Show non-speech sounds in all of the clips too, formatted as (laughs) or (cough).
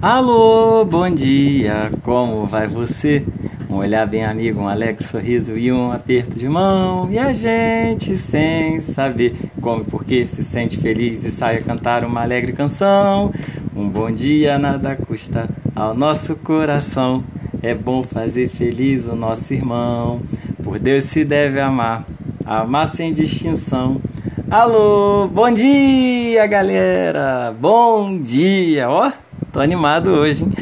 Alô, bom dia, como vai você? Um olhar bem amigo, um alegre sorriso e um aperto de mão. E a gente, sem saber como e por que, se sente feliz e sai a cantar uma alegre canção. Um bom dia nada custa ao nosso coração. É bom fazer feliz o nosso irmão. Por Deus se deve amar, amar sem distinção. Alô, bom dia, galera! Bom dia! Ó, tô animado hoje, hein?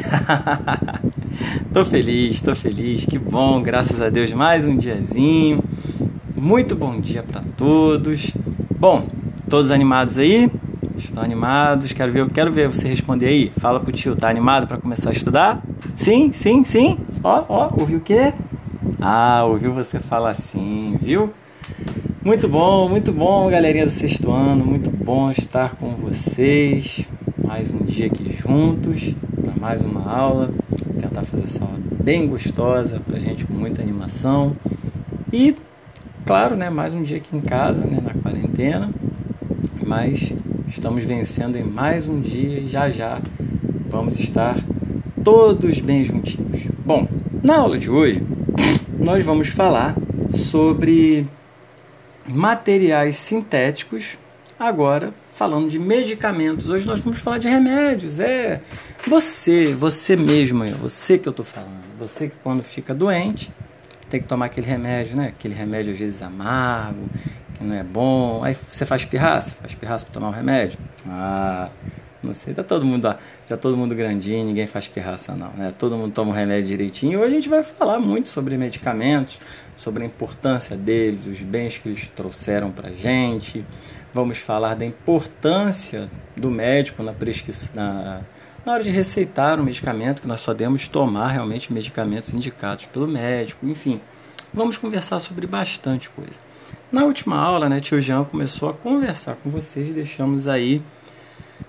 (laughs) tô feliz, tô feliz, que bom, graças a Deus, mais um diazinho. Muito bom dia para todos. Bom, todos animados aí? Estão animados? Quero ver, quero ver você responder aí. Fala pro tio, tá animado para começar a estudar? Sim, sim, sim. Ó, ó, ouviu o quê? Ah, ouviu você falar sim, viu? Muito bom, muito bom, galerinha do sexto ano. Muito bom estar com vocês. Mais um dia aqui juntos, para mais uma aula. Tentar fazer essa aula bem gostosa pra gente, com muita animação. E, claro, né, mais um dia aqui em casa, né, na quarentena. Mas estamos vencendo em mais um dia e já já vamos estar todos bem juntinhos. Bom, na aula de hoje (coughs) nós vamos falar sobre materiais sintéticos. Agora, falando de medicamentos, hoje nós vamos falar de remédios. É você, você mesmo, você que eu estou falando. Você que quando fica doente tem que tomar aquele remédio, né? Aquele remédio às vezes amargo, que não é bom. Aí você faz pirraça, faz pirraça para tomar o remédio. Ah, não sei, tá todo mundo, já todo mundo grandinho, ninguém faz pirraça não, né? Todo mundo toma o remédio direitinho. Hoje a gente vai falar muito sobre medicamentos, sobre a importância deles, os bens que eles trouxeram pra gente. Vamos falar da importância do médico na na, na hora de receitar um medicamento, que nós só devemos tomar realmente medicamentos indicados pelo médico, enfim. Vamos conversar sobre bastante coisa. Na última aula, né, tio Jean começou a conversar com vocês, deixamos aí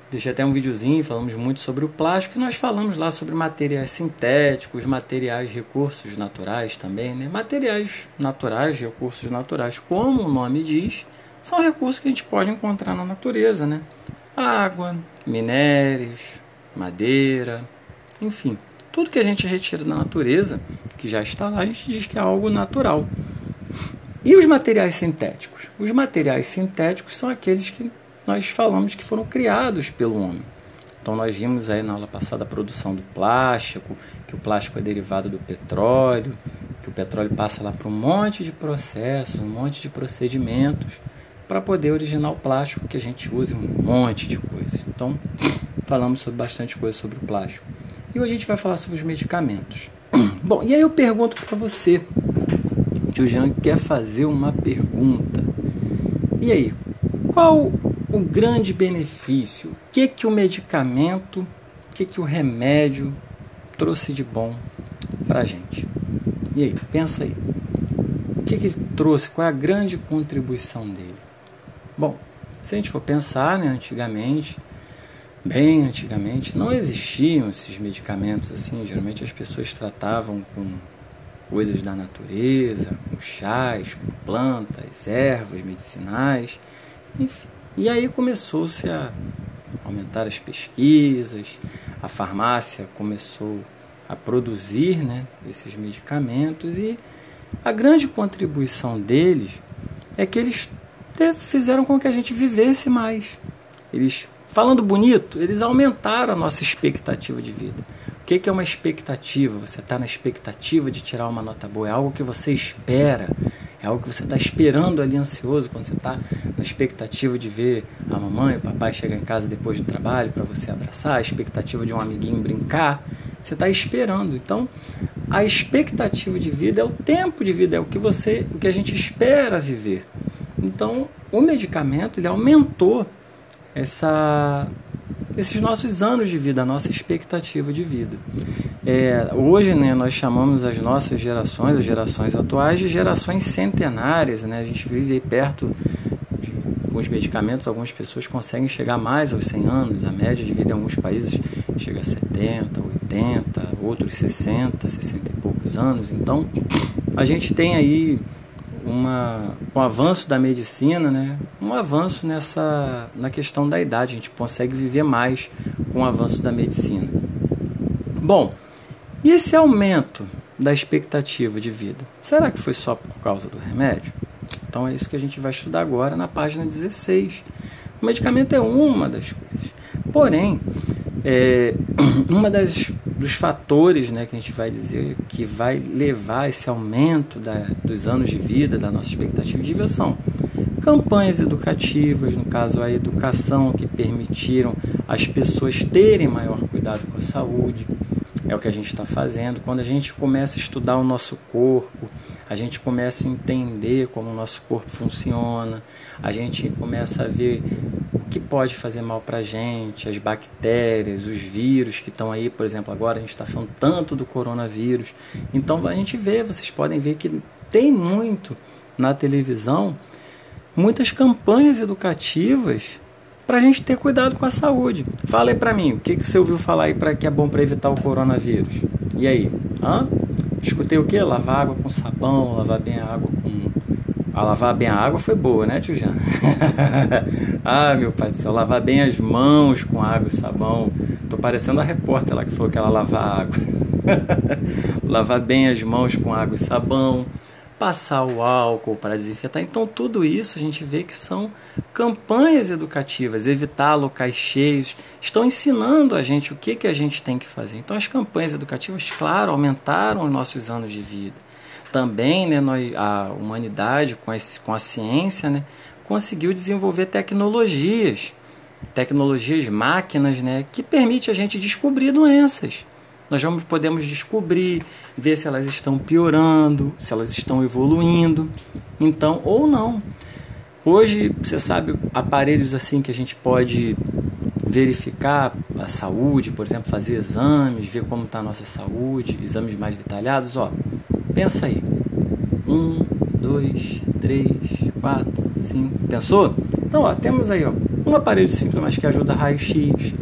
Deixei até um videozinho, falamos muito sobre o plástico e nós falamos lá sobre materiais sintéticos, materiais recursos naturais também, né? Materiais naturais, recursos naturais, como o nome diz, são recursos que a gente pode encontrar na natureza, né? Água, minérios, madeira, enfim, tudo que a gente retira da natureza, que já está lá, a gente diz que é algo natural. E os materiais sintéticos? Os materiais sintéticos são aqueles que nós falamos que foram criados pelo homem. Então nós vimos aí na aula passada a produção do plástico, que o plástico é derivado do petróleo, que o petróleo passa lá por um monte de processos, um monte de procedimentos para poder originar o plástico que a gente usa um monte de coisas. Então (clears throat) falamos sobre bastante coisa sobre o plástico. E hoje a gente vai falar sobre os medicamentos. (clears throat) Bom, e aí eu pergunto para você, tio Jean quer fazer uma pergunta. E aí, qual o grande benefício, o que, que o medicamento, o que, que o remédio trouxe de bom para a gente. E aí, pensa aí. O que, que ele trouxe? Qual é a grande contribuição dele? Bom, se a gente for pensar, né, antigamente, bem antigamente, não existiam esses medicamentos assim. Geralmente as pessoas tratavam com coisas da natureza, com chás, com plantas, ervas medicinais, enfim. E aí começou-se a aumentar as pesquisas, a farmácia começou a produzir né, esses medicamentos e a grande contribuição deles é que eles fizeram com que a gente vivesse mais. Eles, falando bonito, eles aumentaram a nossa expectativa de vida. O que é uma expectativa? Você está na expectativa de tirar uma nota boa, é algo que você espera é algo que você está esperando ali ansioso quando você está na expectativa de ver a mamãe o papai chegar em casa depois do trabalho para você abraçar, a expectativa de um amiguinho brincar. Você está esperando. Então, a expectativa de vida é o tempo de vida, é o que você, o que a gente espera viver. Então, o medicamento ele aumentou essa esses nossos anos de vida, a nossa expectativa de vida. É, hoje, né, nós chamamos as nossas gerações, as gerações atuais, de gerações centenárias. Né? A gente vive perto de, com os medicamentos, algumas pessoas conseguem chegar mais aos 100 anos. A média de vida em alguns países chega a 70, 80, outros 60, 60 e poucos anos. Então, a gente tem aí uma, um avanço da medicina, né? um avanço nessa na questão da idade. A gente consegue viver mais com o avanço da medicina. Bom, e esse aumento da expectativa de vida, será que foi só por causa do remédio? Então é isso que a gente vai estudar agora na página 16. O medicamento é uma das coisas. Porém, é, (clears throat) uma das dos fatores né, que a gente vai dizer que vai levar esse aumento da, dos anos de vida, da nossa expectativa de vida, são campanhas educativas, no caso a educação, que permitiram as pessoas terem maior cuidado com a saúde. É o que a gente está fazendo. Quando a gente começa a estudar o nosso corpo, a gente começa a entender como o nosso corpo funciona, a gente começa a ver o que pode fazer mal para a gente, as bactérias, os vírus que estão aí, por exemplo, agora a gente está falando tanto do coronavírus. Então a gente vê, vocês podem ver que tem muito na televisão, muitas campanhas educativas para a gente ter cuidado com a saúde. Fala aí para mim, o que, que você ouviu falar aí para que é bom para evitar o coronavírus? E aí? Hã? Escutei o quê? Lavar água com sabão, lavar bem a água com. A lavar bem a água foi boa, né, tio Jean? (laughs) ah, meu pai do céu, lavar bem as mãos com água e sabão. Tô parecendo a repórter lá que falou que ela lava água. (laughs) lavar bem as mãos com água e sabão passar o álcool para desinfetar. Então, tudo isso a gente vê que são campanhas educativas, evitar locais cheios, estão ensinando a gente o que, que a gente tem que fazer. Então, as campanhas educativas, claro, aumentaram os nossos anos de vida. Também né, nós, a humanidade, com, esse, com a ciência, né, conseguiu desenvolver tecnologias, tecnologias, máquinas, né, que permite a gente descobrir doenças. Nós vamos, podemos descobrir, ver se elas estão piorando, se elas estão evoluindo, então ou não. Hoje, você sabe, aparelhos assim que a gente pode verificar a saúde, por exemplo, fazer exames, ver como está a nossa saúde, exames mais detalhados, ó. Pensa aí. Um, dois, três, quatro, cinco. Pensou? Então, ó, temos aí ó, um aparelho simples, mas que ajuda raio-x,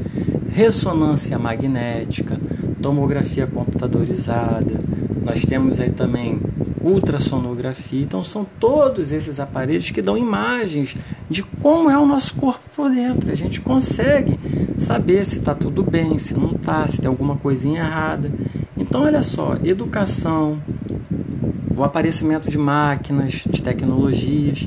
ressonância magnética, tomografia computadorizada, nós temos aí também ultrassonografia. Então são todos esses aparelhos que dão imagens de como é o nosso corpo por dentro. A gente consegue saber se está tudo bem, se não está, se tem alguma coisinha errada. Então olha só, educação, o aparecimento de máquinas, de tecnologias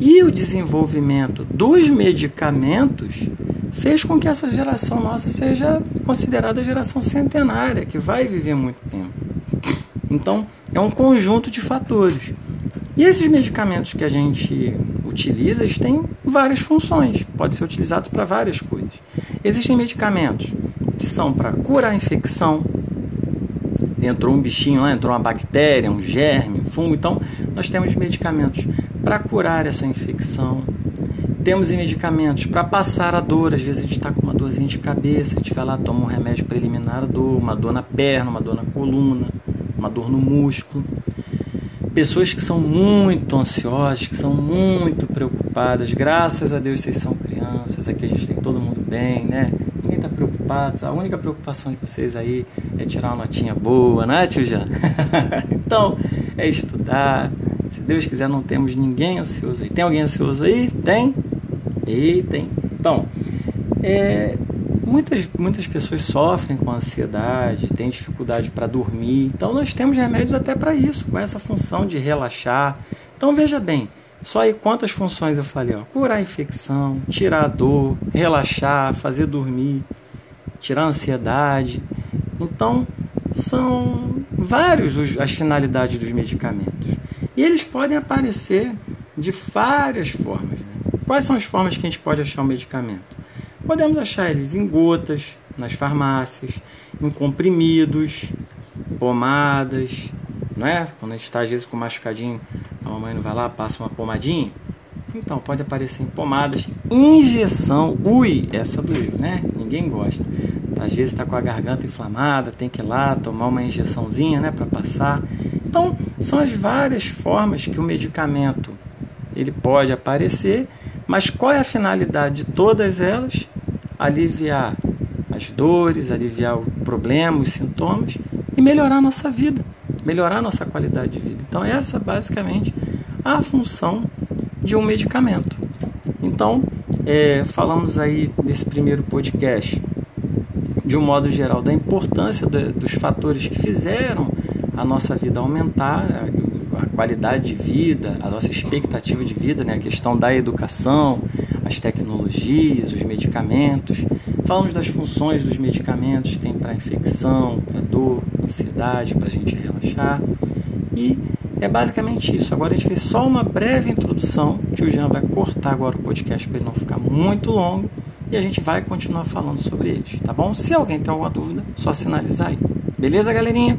e o desenvolvimento dos medicamentos fez com que essa geração nossa seja considerada geração centenária, que vai viver muito tempo. Então, é um conjunto de fatores. E esses medicamentos que a gente utiliza, eles têm várias funções, pode ser utilizado para várias coisas. Existem medicamentos que são para curar a infecção, entrou um bichinho lá, entrou uma bactéria, um germe, um fungo, então nós temos medicamentos para curar essa infecção, temos medicamentos para passar a dor, às vezes a gente está com uma dorzinha de cabeça, a gente vai lá, toma um remédio para eliminar a dor, uma dor na perna, uma dor na coluna, uma dor no músculo. Pessoas que são muito ansiosas, que são muito preocupadas, graças a Deus vocês são crianças, aqui a gente tem todo mundo bem, né? Ninguém está preocupado, a única preocupação de vocês aí é tirar uma notinha boa, né, tio Jean? (laughs) então, é estudar. Se Deus quiser, não temos ninguém ansioso aí. Tem alguém ansioso aí? Tem? Eita, hein? Então, é, muitas, muitas pessoas sofrem com ansiedade, têm dificuldade para dormir. Então, nós temos remédios até para isso, com essa função de relaxar. Então, veja bem, só aí quantas funções eu falei: ó, curar a infecção, tirar a dor, relaxar, fazer dormir, tirar a ansiedade. Então, são vários as finalidades dos medicamentos. E eles podem aparecer de várias formas. Quais são as formas que a gente pode achar o medicamento? Podemos achar eles em gotas, nas farmácias, em comprimidos, pomadas, não é? Quando a gente está às vezes com machucadinho, a mamãe não vai lá, passa uma pomadinha. Então, pode aparecer em pomadas, injeção, ui, essa doeu, né? Ninguém gosta. Às vezes está com a garganta inflamada, tem que ir lá tomar uma injeçãozinha, né, para passar. Então, são as várias formas que o medicamento ele pode aparecer mas qual é a finalidade de todas elas? Aliviar as dores, aliviar o problema, os sintomas e melhorar a nossa vida, melhorar a nossa qualidade de vida. Então, essa é basicamente a função de um medicamento. Então, é, falamos aí nesse primeiro podcast de um modo geral, da importância de, dos fatores que fizeram a nossa vida aumentar, a, qualidade de vida, a nossa expectativa de vida, né? a questão da educação, as tecnologias, os medicamentos. Falamos das funções dos medicamentos tem para infecção, para dor, ansiedade, para a gente relaxar. E é basicamente isso. Agora a gente fez só uma breve introdução. O tio Jean vai cortar agora o podcast para ele não ficar muito longo e a gente vai continuar falando sobre eles, tá bom? Se alguém tem alguma dúvida, só sinalizar aí. Beleza, galerinha?